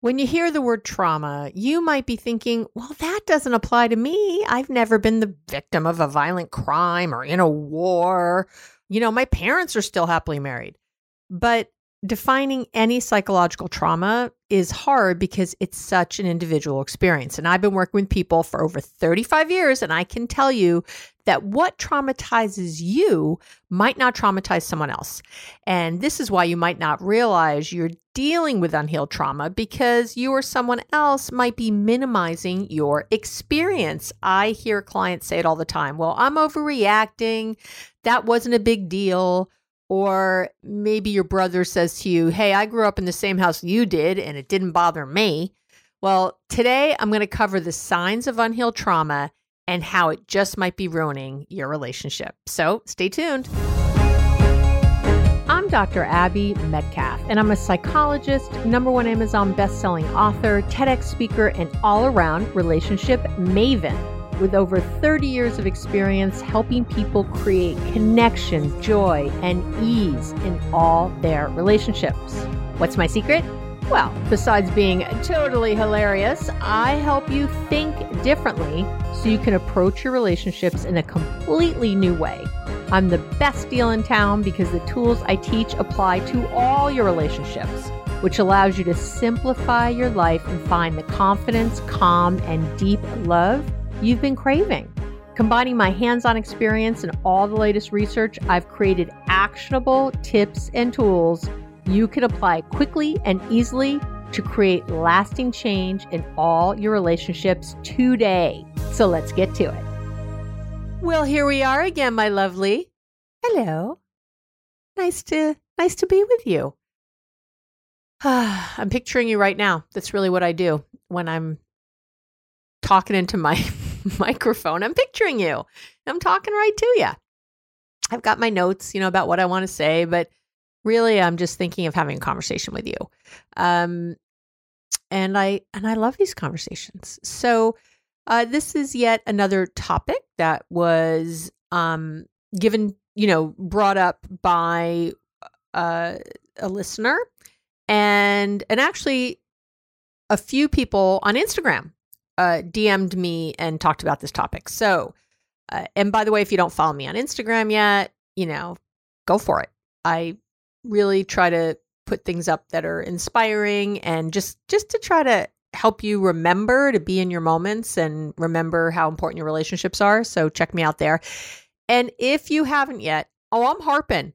When you hear the word trauma, you might be thinking, well, that doesn't apply to me. I've never been the victim of a violent crime or in a war. You know, my parents are still happily married. But defining any psychological trauma is hard because it's such an individual experience. And I've been working with people for over 35 years, and I can tell you that what traumatizes you might not traumatize someone else. And this is why you might not realize you're dealing with unhealed trauma because you or someone else might be minimizing your experience. I hear clients say it all the time well, I'm overreacting. That wasn't a big deal. Or maybe your brother says to you, Hey, I grew up in the same house you did and it didn't bother me. Well, today I'm going to cover the signs of unhealed trauma and how it just might be ruining your relationship. So stay tuned. I'm Dr. Abby Medcalf, and I'm a psychologist, number one Amazon best-selling author, TEDx speaker, and all-around relationship maven with over 30 years of experience helping people create connection, joy, and ease in all their relationships. What's my secret? Well, besides being totally hilarious, I help you think differently so you can approach your relationships in a completely new way. I'm the best deal in town because the tools I teach apply to all your relationships, which allows you to simplify your life and find the confidence, calm, and deep love you've been craving. Combining my hands on experience and all the latest research, I've created actionable tips and tools you can apply quickly and easily to create lasting change in all your relationships today. So let's get to it. Well, here we are again, my lovely. Hello. Nice to nice to be with you. I'm picturing you right now. That's really what I do when I'm talking into my microphone. I'm picturing you. I'm talking right to you. I've got my notes, you know, about what I want to say, but really I'm just thinking of having a conversation with you. Um and I and I love these conversations. So uh this is yet another topic that was um given, you know, brought up by uh, a listener and and actually a few people on Instagram uh, DM'd me and talked about this topic. So, uh, and by the way, if you don't follow me on Instagram yet, you know, go for it. I really try to put things up that are inspiring and just just to try to help you remember to be in your moments and remember how important your relationships are. So check me out there. And if you haven't yet, oh, I'm harping.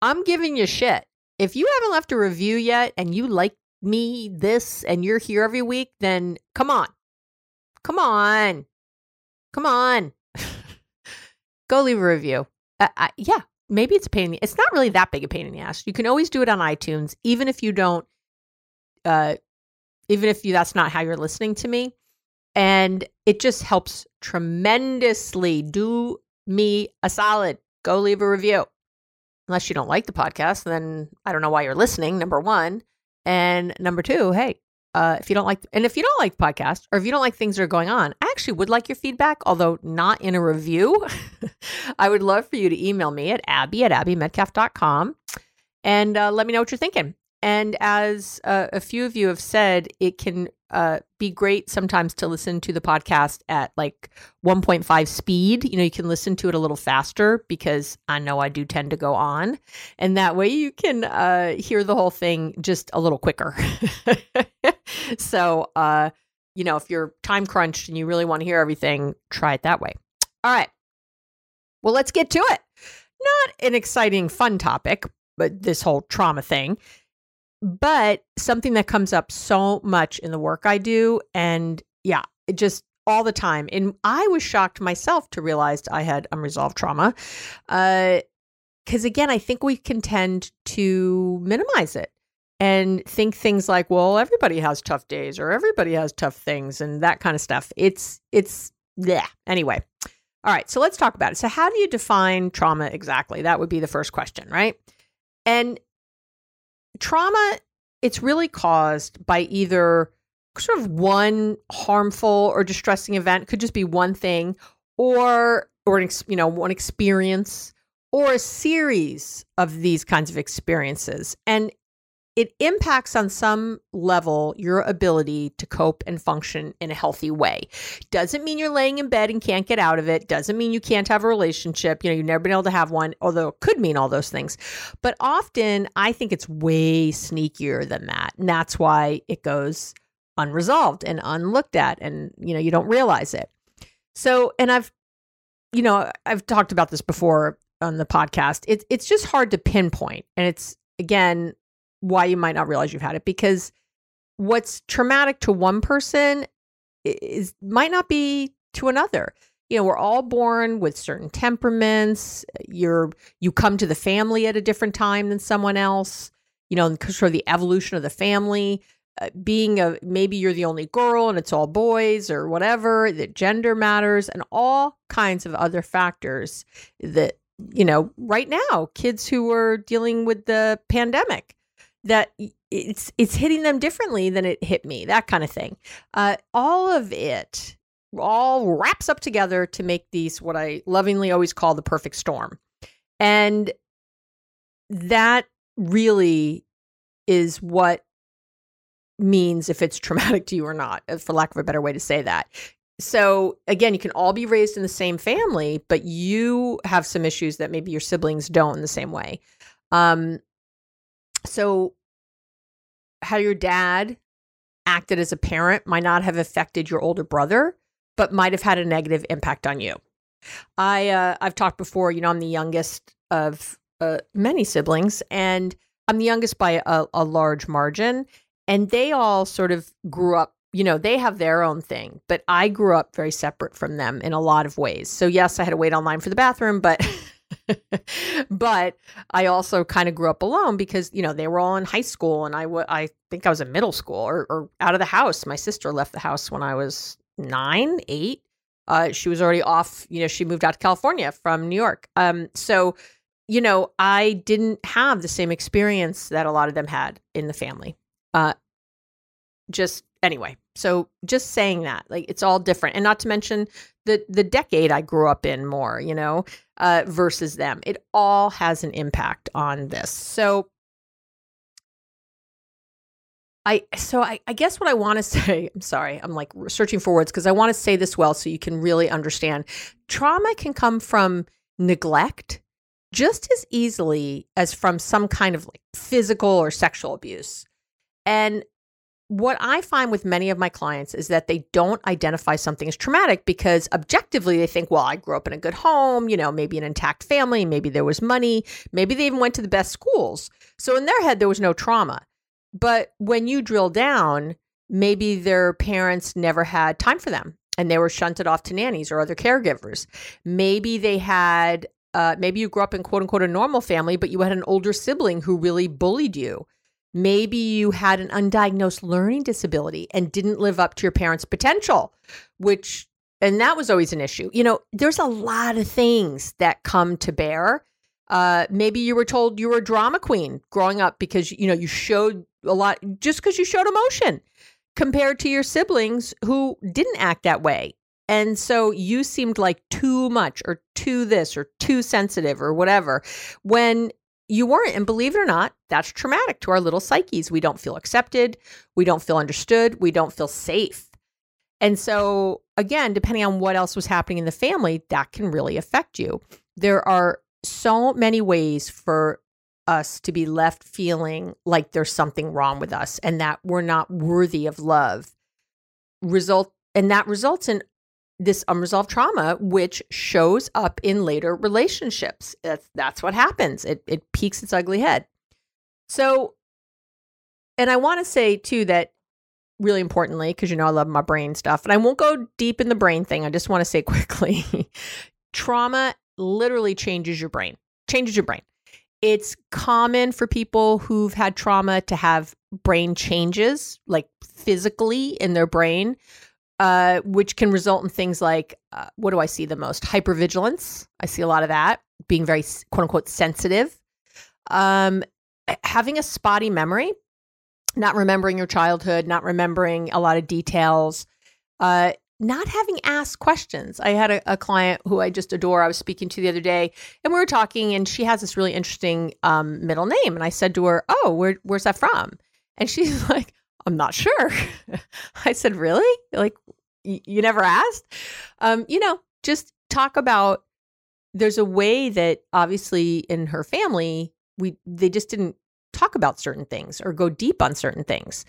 I'm giving you shit. If you haven't left a review yet and you like me this and you're here every week, then come on. Come on. Come on. Go leave a review. Uh, I, yeah, maybe it's a pain in the, it's not really that big a pain in the ass. You can always do it on iTunes, even if you don't, uh, even if you, that's not how you're listening to me. And it just helps tremendously. Do me a solid. Go leave a review. Unless you don't like the podcast, then I don't know why you're listening. Number one. And number two, hey, uh, if you don't like, and if you don't like the podcast, or if you don't like things that are going on, I actually would like your feedback, although not in a review. I would love for you to email me at abby at abbymedcalf.com and uh, let me know what you're thinking. And as uh, a few of you have said, it can uh, be great sometimes to listen to the podcast at like 1.5 speed. You know, you can listen to it a little faster because I know I do tend to go on. And that way you can uh, hear the whole thing just a little quicker. so, uh, you know, if you're time crunched and you really want to hear everything, try it that way. All right. Well, let's get to it. Not an exciting, fun topic, but this whole trauma thing but something that comes up so much in the work I do. And yeah, it just all the time. And I was shocked myself to realize I had unresolved trauma. Uh, because uh, again, I think we can tend to minimize it and think things like, well, everybody has tough days or everybody has tough things and that kind of stuff. It's, it's, yeah. Anyway. All right. So let's talk about it. So, how do you define trauma exactly? That would be the first question, right? And trauma it's really caused by either sort of one harmful or distressing event could just be one thing or or an, you know one experience or a series of these kinds of experiences. And it impacts on some level your ability to cope and function in a healthy way. Doesn't mean you're laying in bed and can't get out of it. Doesn't mean you can't have a relationship. You know, you've never been able to have one, although it could mean all those things. But often I think it's way sneakier than that. And that's why it goes unresolved and unlooked at and you know, you don't realize it. So, and I've you know, I've talked about this before on the podcast. It's it's just hard to pinpoint. And it's again, why you might not realize you've had it because what's traumatic to one person is might not be to another. You know we're all born with certain temperaments. You're you come to the family at a different time than someone else you know sort of the evolution of the family. Uh, being a maybe you're the only girl and it's all boys or whatever that gender matters and all kinds of other factors that you know right now kids who are dealing with the pandemic that it's it's hitting them differently than it hit me that kind of thing. Uh, all of it all wraps up together to make these what i lovingly always call the perfect storm. And that really is what means if it's traumatic to you or not for lack of a better way to say that. So again you can all be raised in the same family but you have some issues that maybe your siblings don't in the same way. Um so how your dad acted as a parent might not have affected your older brother, but might have had a negative impact on you. I uh, I've talked before. You know, I'm the youngest of uh, many siblings, and I'm the youngest by a, a large margin. And they all sort of grew up. You know, they have their own thing, but I grew up very separate from them in a lot of ways. So yes, I had to wait online for the bathroom, but but I also kind of grew up alone because you know they were all in high school and I, w- I think I was in middle school or, or out of the house. My sister left the house when I was nine, eight. Uh, she was already off. You know, she moved out to California from New York. Um, so you know, I didn't have the same experience that a lot of them had in the family. Uh, just anyway so just saying that like it's all different and not to mention the the decade i grew up in more you know uh, versus them it all has an impact on this so I so I, I guess what I want to say, I'm sorry, I'm like searching for words because I want to say this well so you can really understand. Trauma can come from neglect just as easily as from some kind of like physical or sexual abuse. And what I find with many of my clients is that they don't identify something as traumatic because objectively they think, well, I grew up in a good home, you know, maybe an intact family, maybe there was money, maybe they even went to the best schools. So in their head, there was no trauma. But when you drill down, maybe their parents never had time for them and they were shunted off to nannies or other caregivers. Maybe they had, uh, maybe you grew up in quote unquote a normal family, but you had an older sibling who really bullied you Maybe you had an undiagnosed learning disability and didn't live up to your parents' potential, which, and that was always an issue. You know, there's a lot of things that come to bear. Uh, maybe you were told you were a drama queen growing up because, you know, you showed a lot just because you showed emotion. compared to your siblings who didn't act that way. And so you seemed like too much or too this or too sensitive or whatever when you weren't. And believe it or not, that's traumatic to our little psyches. We don't feel accepted. We don't feel understood. We don't feel safe. And so, again, depending on what else was happening in the family, that can really affect you. There are so many ways for us to be left feeling like there's something wrong with us and that we're not worthy of love. Result and that results in this unresolved trauma which shows up in later relationships. That's that's what happens. It it peaks its ugly head. So and I want to say too that really importantly because you know I love my brain stuff and I won't go deep in the brain thing. I just want to say quickly trauma literally changes your brain. Changes your brain. It's common for people who've had trauma to have brain changes like physically in their brain uh, which can result in things like uh, what do I see the most? Hypervigilance. I see a lot of that. Being very quote unquote sensitive. Um, having a spotty memory, not remembering your childhood, not remembering a lot of details. Uh, not having asked questions. I had a, a, client who I just adore. I was speaking to the other day, and we were talking, and she has this really interesting um, middle name. And I said to her, "Oh, where, where's that from?" And she's like, I'm not sure. I said, Really? Like, y- you never asked? Um, you know, just talk about there's a way that obviously in her family, we they just didn't talk about certain things or go deep on certain things.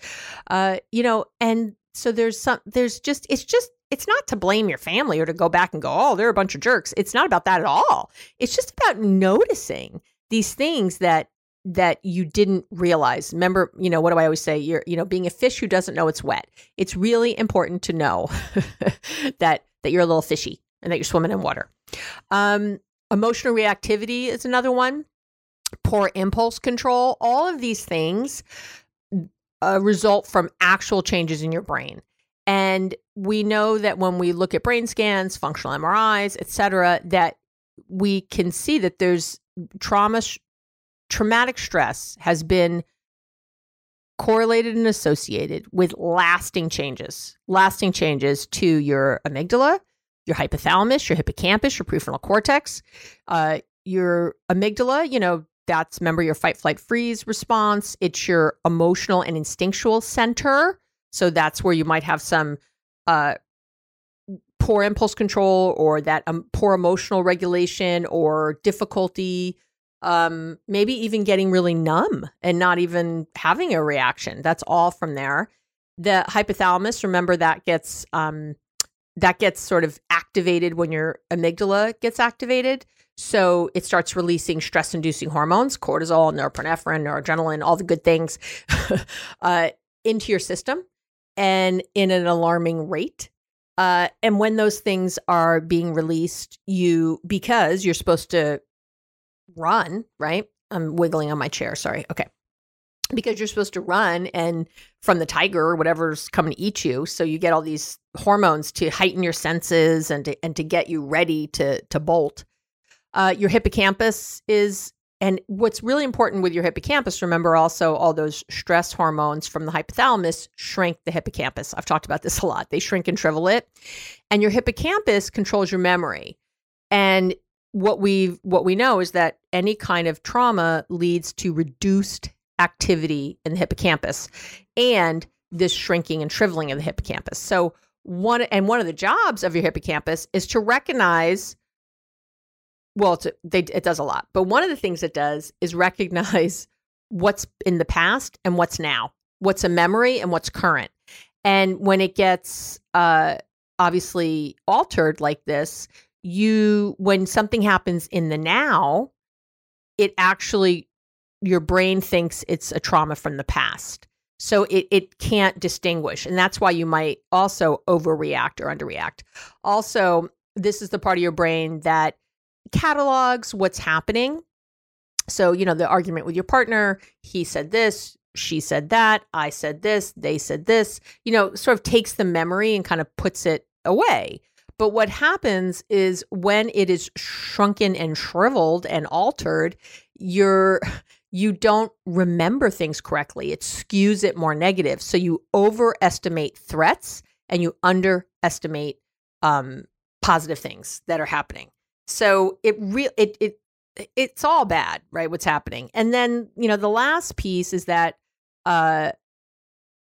Uh, you know, and so there's some there's just it's just it's not to blame your family or to go back and go, oh, they're a bunch of jerks. It's not about that at all. It's just about noticing these things that that you didn't realize. Remember, you know, what do I always say? You're, you know, being a fish who doesn't know it's wet. It's really important to know that that you're a little fishy and that you're swimming in water. Um, emotional reactivity is another one. Poor impulse control. All of these things uh, result from actual changes in your brain. And we know that when we look at brain scans, functional MRIs, et cetera, that we can see that there's trauma traumatic stress has been correlated and associated with lasting changes, lasting changes to your amygdala, your hypothalamus, your hippocampus, your prefrontal cortex, uh, your amygdala, you know, that's remember your fight, flight, freeze response. It's your emotional and instinctual center. So that's where you might have some uh, poor impulse control or that um, poor emotional regulation or difficulty um, maybe even getting really numb and not even having a reaction. That's all from there. The hypothalamus, remember that gets um, that gets sort of activated when your amygdala gets activated. So it starts releasing stress inducing hormones, cortisol, norepinephrine, noradrenaline, all the good things uh, into your system and in an alarming rate. Uh, and when those things are being released, you, because you're supposed to run, right? I'm wiggling on my chair. Sorry. Okay. Because you're supposed to run and from the tiger or whatever's coming to eat you. So you get all these hormones to heighten your senses and to, and to get you ready to, to bolt. Uh, your hippocampus is, and what's really important with your hippocampus, remember also all those stress hormones from the hypothalamus shrink the hippocampus. I've talked about this a lot. They shrink and shrivel it. And your hippocampus controls your memory. And what we what we know is that any kind of trauma leads to reduced activity in the hippocampus and this shrinking and shriveling of the hippocampus. So one and one of the jobs of your hippocampus is to recognize well they, it does a lot but one of the things it does is recognize what's in the past and what's now what's a memory and what's current and when it gets uh, obviously altered like this you when something happens in the now it actually your brain thinks it's a trauma from the past. So it, it can't distinguish and that's why you might also overreact or underreact. Also this is the part of your brain that catalogs what's happening. So you know the argument with your partner he said this she said that i said this they said this you know sort of takes the memory and kind of puts it away but what happens is when it is shrunken and shriveled and altered, your you don't remember things correctly. It skews it more negative. So you overestimate threats and you underestimate um, positive things that are happening. So it real it it it's all bad, right? What's happening, and then you know the last piece is that uh,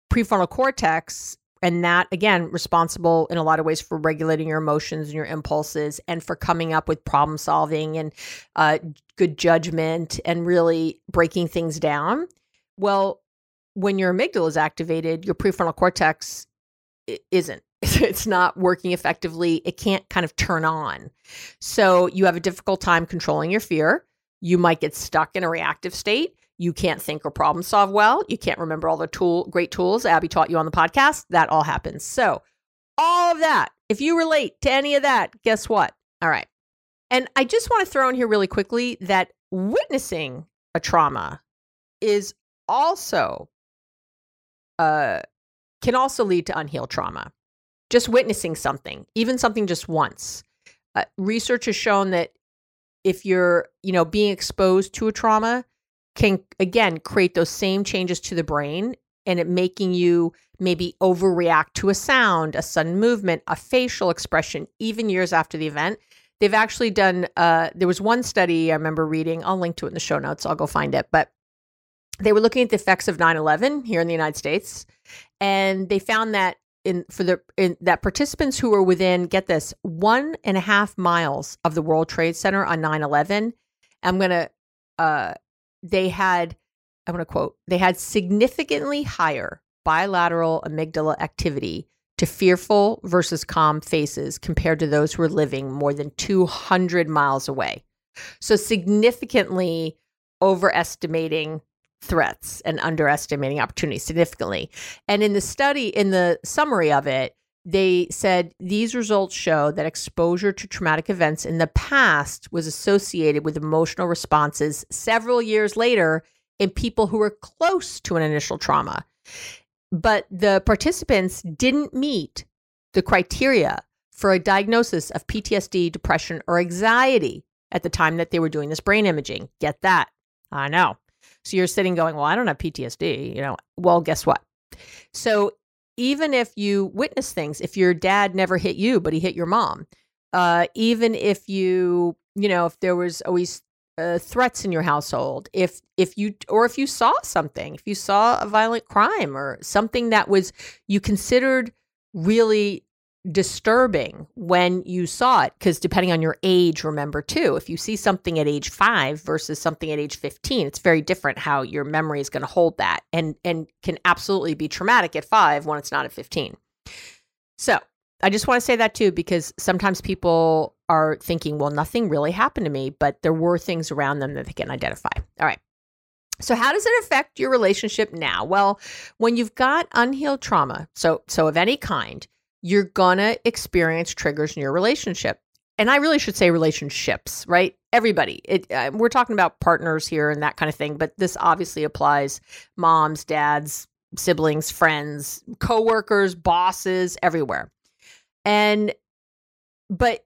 prefrontal cortex and that again responsible in a lot of ways for regulating your emotions and your impulses and for coming up with problem solving and uh, good judgment and really breaking things down. Well when your amygdala is activated your prefrontal cortex isn't. It's not working effectively. It can't kind of turn on. So you have a difficult time controlling your fear. You might get stuck in a reactive state you can't think or problem solve well. You can't remember all the tool great tools Abby taught you on the podcast. That all happens. So, all of that, if you relate to any of that, guess what? All right. And I just want to throw in here really quickly that witnessing a trauma is also uh can also lead to unhealed trauma. Just witnessing something, even something just once. Uh, research has shown that if you're, you know, being exposed to a trauma, can again create those same changes to the brain and it making you maybe overreact to a sound, a sudden movement, a facial expression, even years after the event. They've actually done, uh, there was one study I remember reading, I'll link to it in the show notes, I'll go find it, but they were looking at the effects of 9 11 here in the United States. And they found that in for the in, that participants who were within get this one and a half miles of the World Trade Center on 9 11, I'm gonna uh, they had, I'm going to quote, they had significantly higher bilateral amygdala activity to fearful versus calm faces compared to those who were living more than 200 miles away. So, significantly overestimating threats and underestimating opportunities significantly. And in the study, in the summary of it, they said these results show that exposure to traumatic events in the past was associated with emotional responses several years later in people who were close to an initial trauma. But the participants didn't meet the criteria for a diagnosis of PTSD, depression, or anxiety at the time that they were doing this brain imaging. Get that? I know. So you're sitting going, Well, I don't have PTSD. You know, well, guess what? So even if you witness things, if your dad never hit you, but he hit your mom, uh, even if you, you know, if there was always uh, threats in your household, if if you or if you saw something, if you saw a violent crime or something that was you considered really disturbing when you saw it because depending on your age remember too if you see something at age 5 versus something at age 15 it's very different how your memory is going to hold that and and can absolutely be traumatic at 5 when it's not at 15 so i just want to say that too because sometimes people are thinking well nothing really happened to me but there were things around them that they can identify. All right. So how does it affect your relationship now? Well when you've got unhealed trauma so so of any kind you're gonna experience triggers in your relationship. And I really should say relationships, right? Everybody. It, uh, we're talking about partners here and that kind of thing, but this obviously applies moms, dads, siblings, friends, coworkers, bosses, everywhere. And but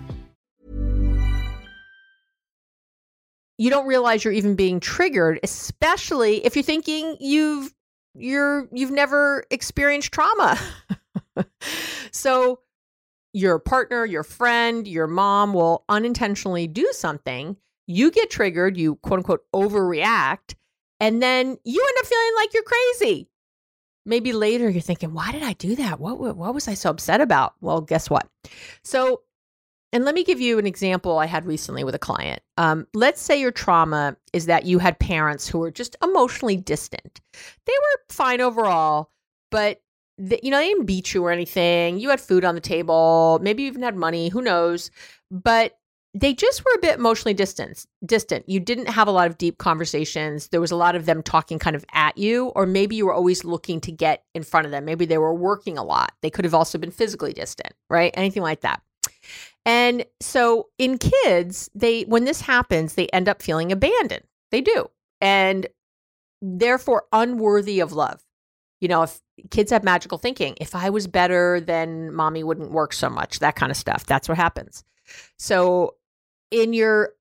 you don't realize you're even being triggered, especially if you're thinking you've you're you've never experienced trauma. so your partner, your friend, your mom will unintentionally do something. you get triggered, you quote unquote overreact, and then you end up feeling like you're crazy. Maybe later you're thinking, why did I do that? What, what, what was I so upset about? Well, guess what? So, and let me give you an example I had recently with a client. Um, let's say your trauma is that you had parents who were just emotionally distant. They were fine overall, but the, you know they didn't beat you or anything. You had food on the table, maybe you even had money. Who knows? But they just were a bit emotionally distant distant you didn't have a lot of deep conversations there was a lot of them talking kind of at you or maybe you were always looking to get in front of them maybe they were working a lot they could have also been physically distant right anything like that and so in kids they when this happens they end up feeling abandoned. They do. And therefore unworthy of love. You know if kids have magical thinking if i was better then mommy wouldn't work so much that kind of stuff. That's what happens. So in your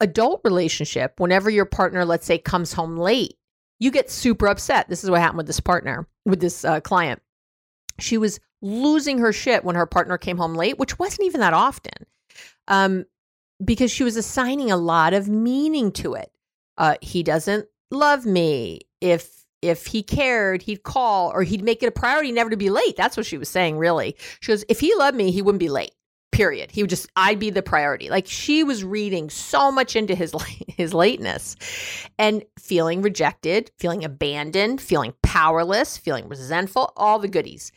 adult relationship, whenever your partner, let's say, comes home late, you get super upset. This is what happened with this partner, with this uh, client. She was losing her shit when her partner came home late, which wasn't even that often, um, because she was assigning a lot of meaning to it. Uh, he doesn't love me. If if he cared, he'd call or he'd make it a priority never to be late. That's what she was saying, really. She goes, if he loved me, he wouldn't be late period he would just i'd be the priority like she was reading so much into his his lateness and feeling rejected feeling abandoned feeling powerless feeling resentful all the goodies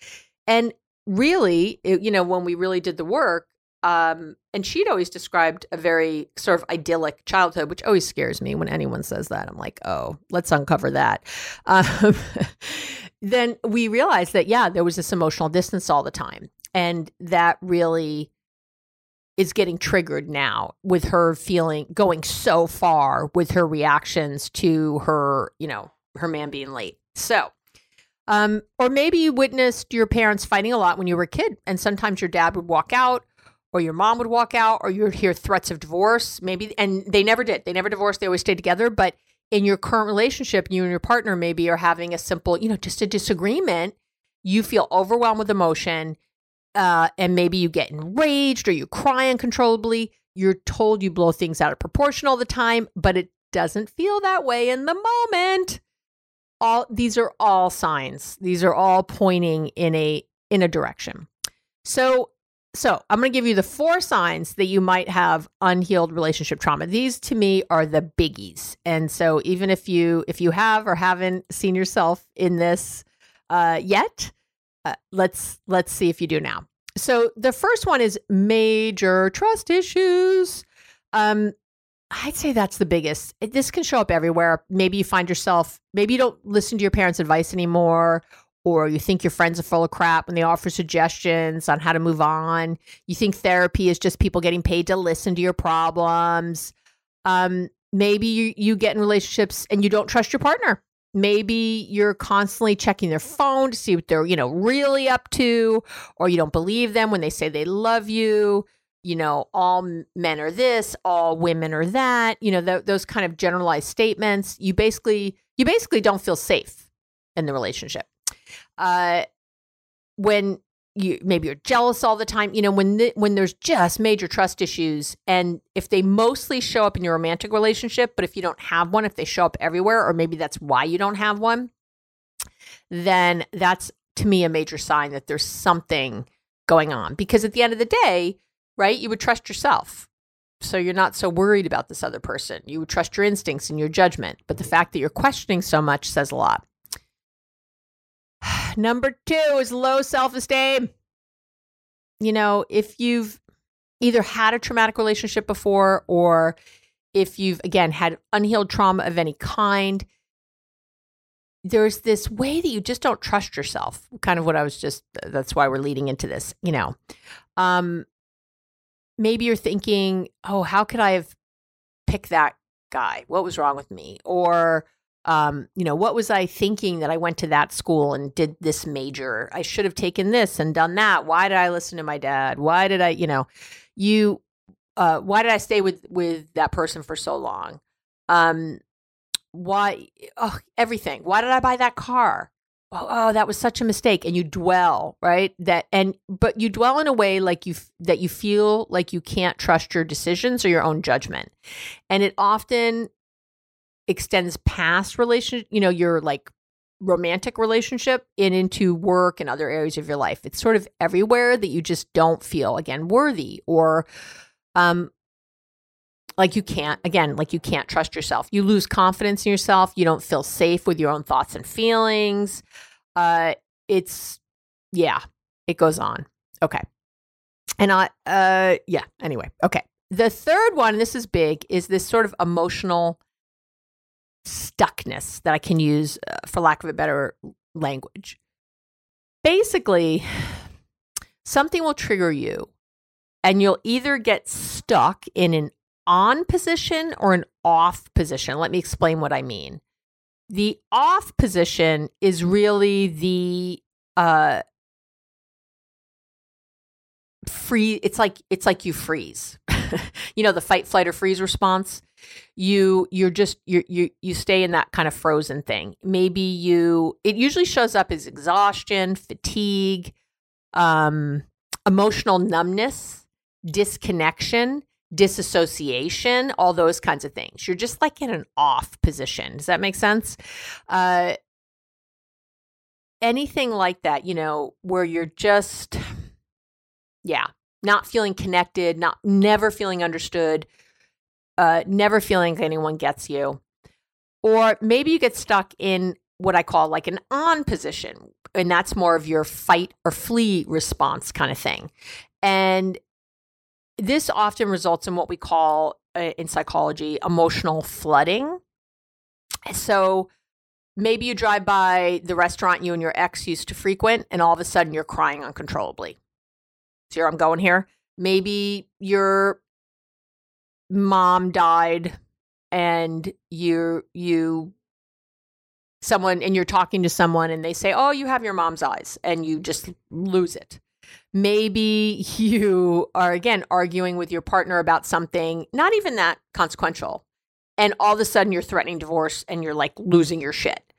and really it, you know when we really did the work um, and she'd always described a very sort of idyllic childhood, which always scares me when anyone says that. I'm like, oh, let's uncover that. Um, then we realized that, yeah, there was this emotional distance all the time. And that really is getting triggered now with her feeling going so far with her reactions to her, you know, her man being late. So, um, or maybe you witnessed your parents fighting a lot when you were a kid, and sometimes your dad would walk out, or your mom would walk out, or you would hear threats of divorce. Maybe, and they never did. They never divorced. They always stayed together. But in your current relationship, you and your partner maybe are having a simple, you know, just a disagreement. You feel overwhelmed with emotion uh, and maybe you get enraged or you cry uncontrollably. You're told you blow things out of proportion all the time, but it doesn't feel that way in the moment. All these are all signs. These are all pointing in a in a direction. So so I'm going to give you the four signs that you might have unhealed relationship trauma. These to me are the biggies. And so even if you if you have or haven't seen yourself in this uh, yet, uh, let's let's see if you do now. So the first one is major trust issues. Um, I'd say that's the biggest. This can show up everywhere. Maybe you find yourself, maybe you don't listen to your parents' advice anymore, or you think your friends are full of crap when they offer suggestions on how to move on. You think therapy is just people getting paid to listen to your problems. Um, maybe you, you get in relationships and you don't trust your partner maybe you're constantly checking their phone to see what they're you know really up to or you don't believe them when they say they love you you know all men are this all women are that you know th- those kind of generalized statements you basically you basically don't feel safe in the relationship. Uh when you maybe you're jealous all the time you know when when there's just major trust issues and if they mostly show up in your romantic relationship but if you don't have one if they show up everywhere or maybe that's why you don't have one then that's to me a major sign that there's something going on. Because at the end of the day right you would trust yourself so you're not so worried about this other person you would trust your instincts and your judgment but the fact that you're questioning so much says a lot Number two is low self esteem. You know, if you've either had a traumatic relationship before or if you've, again, had unhealed trauma of any kind, there's this way that you just don't trust yourself. Kind of what I was just, that's why we're leading into this, you know. Um, maybe you're thinking, oh, how could I have picked that guy? What was wrong with me? Or, um, you know, what was I thinking that I went to that school and did this major? I should have taken this and done that. Why did I listen to my dad? Why did I, you know, you, uh, why did I stay with with that person for so long? Um, why? Oh, everything. Why did I buy that car? Oh, oh, that was such a mistake and you dwell right that and but you dwell in a way like you that you feel like you can't trust your decisions or your own judgment. And it often extends past relation you know your like romantic relationship and into work and other areas of your life. It's sort of everywhere that you just don't feel again worthy or um like you can't again like you can't trust yourself. You lose confidence in yourself. You don't feel safe with your own thoughts and feelings. Uh it's yeah it goes on. Okay. And i uh yeah anyway okay. The third one this is big is this sort of emotional stuckness that i can use uh, for lack of a better language. Basically something will trigger you and you'll either get stuck in an on position or an off position. Let me explain what I mean. The off position is really the uh free it's like it's like you freeze. you know the fight flight or freeze response. You you're just you you you stay in that kind of frozen thing. Maybe you it usually shows up as exhaustion, fatigue, um emotional numbness, disconnection disassociation, all those kinds of things. You're just like in an off position. Does that make sense? Uh, anything like that, you know, where you're just, yeah, not feeling connected, not never feeling understood, uh, never feeling like anyone gets you. Or maybe you get stuck in what I call like an on position, and that's more of your fight or flee response kind of thing. And this often results in what we call uh, in psychology emotional flooding. So maybe you drive by the restaurant you and your ex used to frequent, and all of a sudden you're crying uncontrollably. See where I'm going here? Maybe your mom died and you you someone and you're talking to someone and they say, "Oh, you have your mom's eyes," and you just lose it. Maybe you are again arguing with your partner about something not even that consequential. And all of a sudden you're threatening divorce and you're like losing your shit.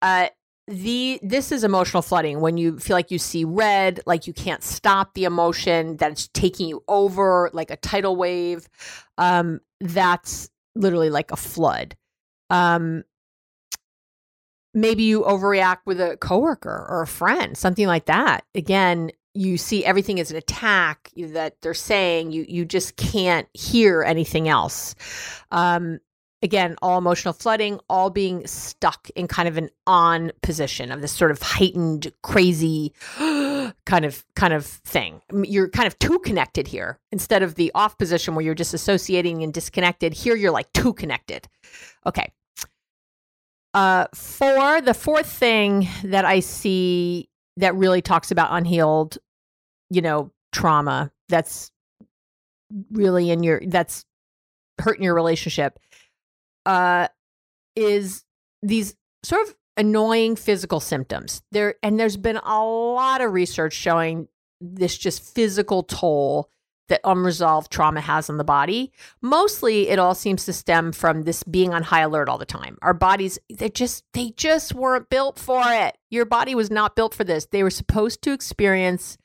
Uh, the this is emotional flooding when you feel like you see red, like you can't stop the emotion, that's taking you over like a tidal wave. Um, that's literally like a flood. Um, maybe you overreact with a coworker or a friend, something like that. Again, you see everything as an attack that they're saying you you just can't hear anything else. Um again all emotional flooding all being stuck in kind of an on position of this sort of heightened crazy kind of kind of thing. You're kind of too connected here. Instead of the off position where you're just associating and disconnected here you're like too connected. Okay. Uh for the fourth thing that i see that really talks about unhealed, you know, trauma that's really in your that's hurting your relationship uh is these sort of annoying physical symptoms. There and there's been a lot of research showing this just physical toll that unresolved trauma has on the body. Mostly it all seems to stem from this being on high alert all the time. Our bodies they just they just weren't built for it. Your body was not built for this. They were supposed to experience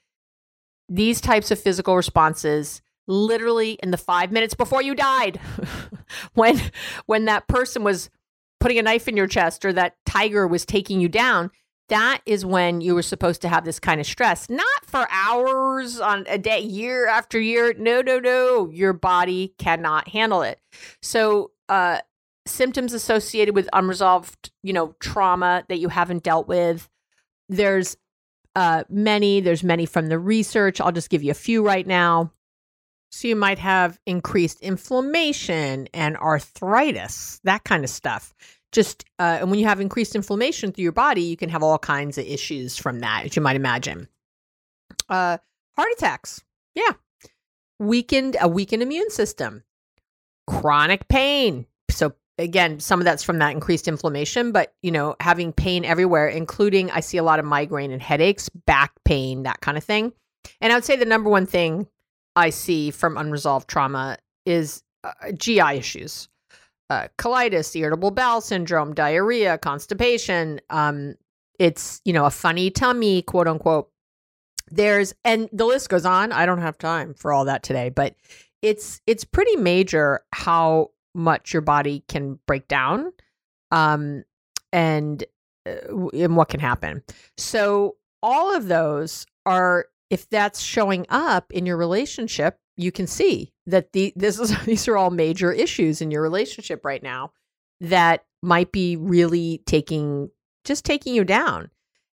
these types of physical responses literally in the 5 minutes before you died. when when that person was putting a knife in your chest or that tiger was taking you down, that is when you were supposed to have this kind of stress, not for hours on a day, year after year. No, no, no. Your body cannot handle it. So, uh, symptoms associated with unresolved, you know, trauma that you haven't dealt with. There's uh, many. There's many from the research. I'll just give you a few right now. So you might have increased inflammation and arthritis, that kind of stuff just uh, and when you have increased inflammation through your body, you can have all kinds of issues from that, as you might imagine. Uh, heart attacks, yeah, weakened a weakened immune system, chronic pain. So again, some of that's from that increased inflammation, but you know, having pain everywhere, including I see a lot of migraine and headaches, back pain, that kind of thing. And I would say the number one thing I see from unresolved trauma is uh, GI issues uh, colitis, irritable bowel syndrome, diarrhea, constipation, um, it's, you know, a funny tummy, quote unquote. There's and the list goes on. I don't have time for all that today, but it's it's pretty major how much your body can break down um and uh, and what can happen. So all of those are if that's showing up in your relationship, you can see that the this is these are all major issues in your relationship right now that might be really taking just taking you down.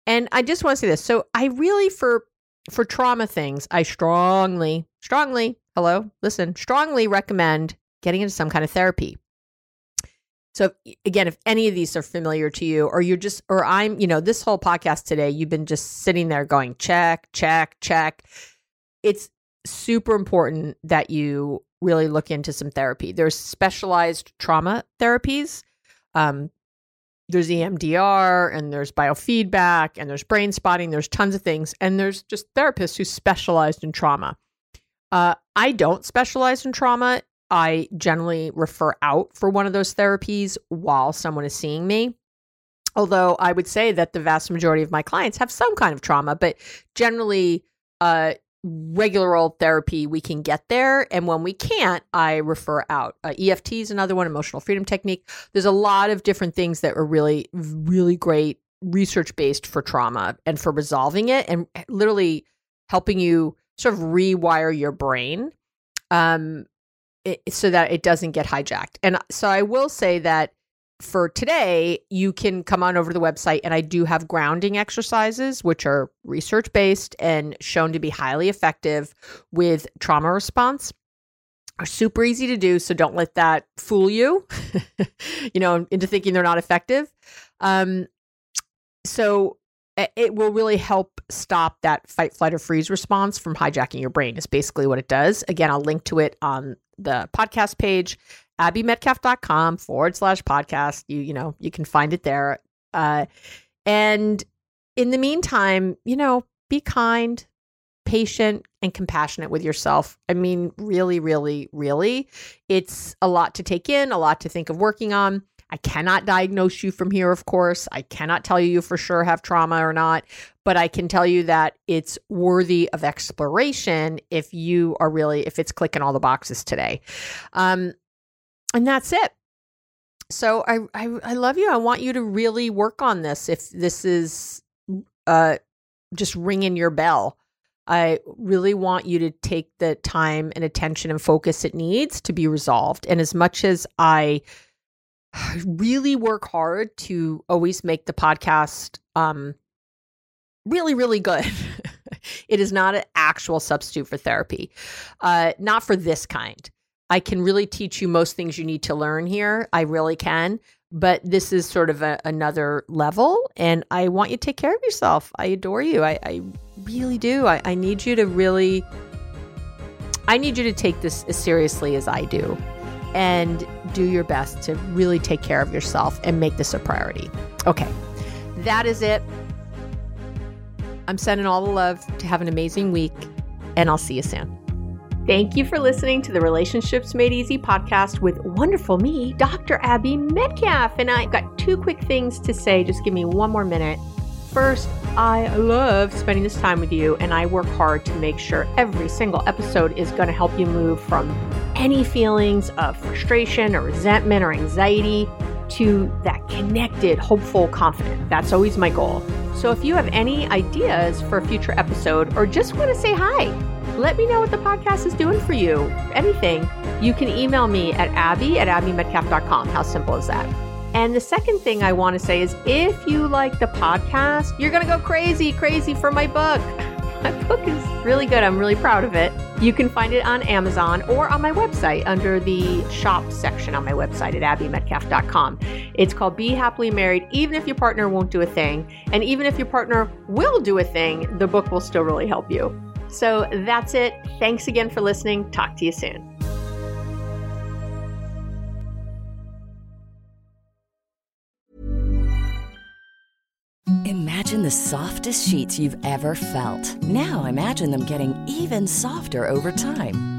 And I just want to say this. So I really for for trauma things, I strongly, strongly, hello, listen, strongly recommend getting into some kind of therapy. So again, if any of these are familiar to you, or you're just, or I'm, you know, this whole podcast today, you've been just sitting there going, check, check, check. It's super important that you really look into some therapy. There's specialized trauma therapies. Um, there's EMDR and there's biofeedback and there's brain spotting. There's tons of things. And there's just therapists who specialized in trauma. Uh, I don't specialize in trauma. I generally refer out for one of those therapies while someone is seeing me. Although I would say that the vast majority of my clients have some kind of trauma, but generally, uh, regular old therapy, we can get there. And when we can't, I refer out. Uh, EFT is another one, emotional freedom technique. There's a lot of different things that are really, really great research based for trauma and for resolving it and literally helping you sort of rewire your brain um, it, so that it doesn't get hijacked. And so I will say that for today, you can come on over to the website, and I do have grounding exercises, which are research based and shown to be highly effective with trauma response. Are super easy to do, so don't let that fool you, you know, into thinking they're not effective. Um, so it will really help stop that fight, flight, or freeze response from hijacking your brain. Is basically what it does. Again, I'll link to it on the podcast page abbymedcalf.com forward slash podcast. You, you know, you can find it there. Uh, and in the meantime, you know, be kind, patient, and compassionate with yourself. I mean, really, really, really, it's a lot to take in, a lot to think of working on. I cannot diagnose you from here, of course. I cannot tell you for sure have trauma or not, but I can tell you that it's worthy of exploration if you are really, if it's clicking all the boxes today. Um, and that's it. So I, I, I love you. I want you to really work on this. If this is uh, just ringing your bell, I really want you to take the time and attention and focus it needs to be resolved. And as much as I really work hard to always make the podcast um, really, really good. it is not an actual substitute for therapy, uh, not for this kind. I can really teach you most things you need to learn here. I really can. But this is sort of a, another level, and I want you to take care of yourself. I adore you. I, I really do. I, I need you to really, I need you to take this as seriously as I do and do your best to really take care of yourself and make this a priority. Okay, that is it. I'm sending all the love to have an amazing week, and I'll see you soon. Thank you for listening to the Relationships Made Easy podcast with wonderful me, Dr. Abby Medcalf. And I've got two quick things to say. Just give me one more minute. First, I love spending this time with you, and I work hard to make sure every single episode is going to help you move from any feelings of frustration or resentment or anxiety to that connected, hopeful, confident. That's always my goal. So if you have any ideas for a future episode or just want to say hi, let me know what the podcast is doing for you. Anything, you can email me at abby at abbymedcalf.com. How simple is that? And the second thing I want to say is if you like the podcast, you're going to go crazy, crazy for my book. My book is really good. I'm really proud of it. You can find it on Amazon or on my website under the shop section on my website at abbymedcalf.com. It's called Be Happily Married, even if your partner won't do a thing. And even if your partner will do a thing, the book will still really help you. So that's it. Thanks again for listening. Talk to you soon. Imagine the softest sheets you've ever felt. Now imagine them getting even softer over time.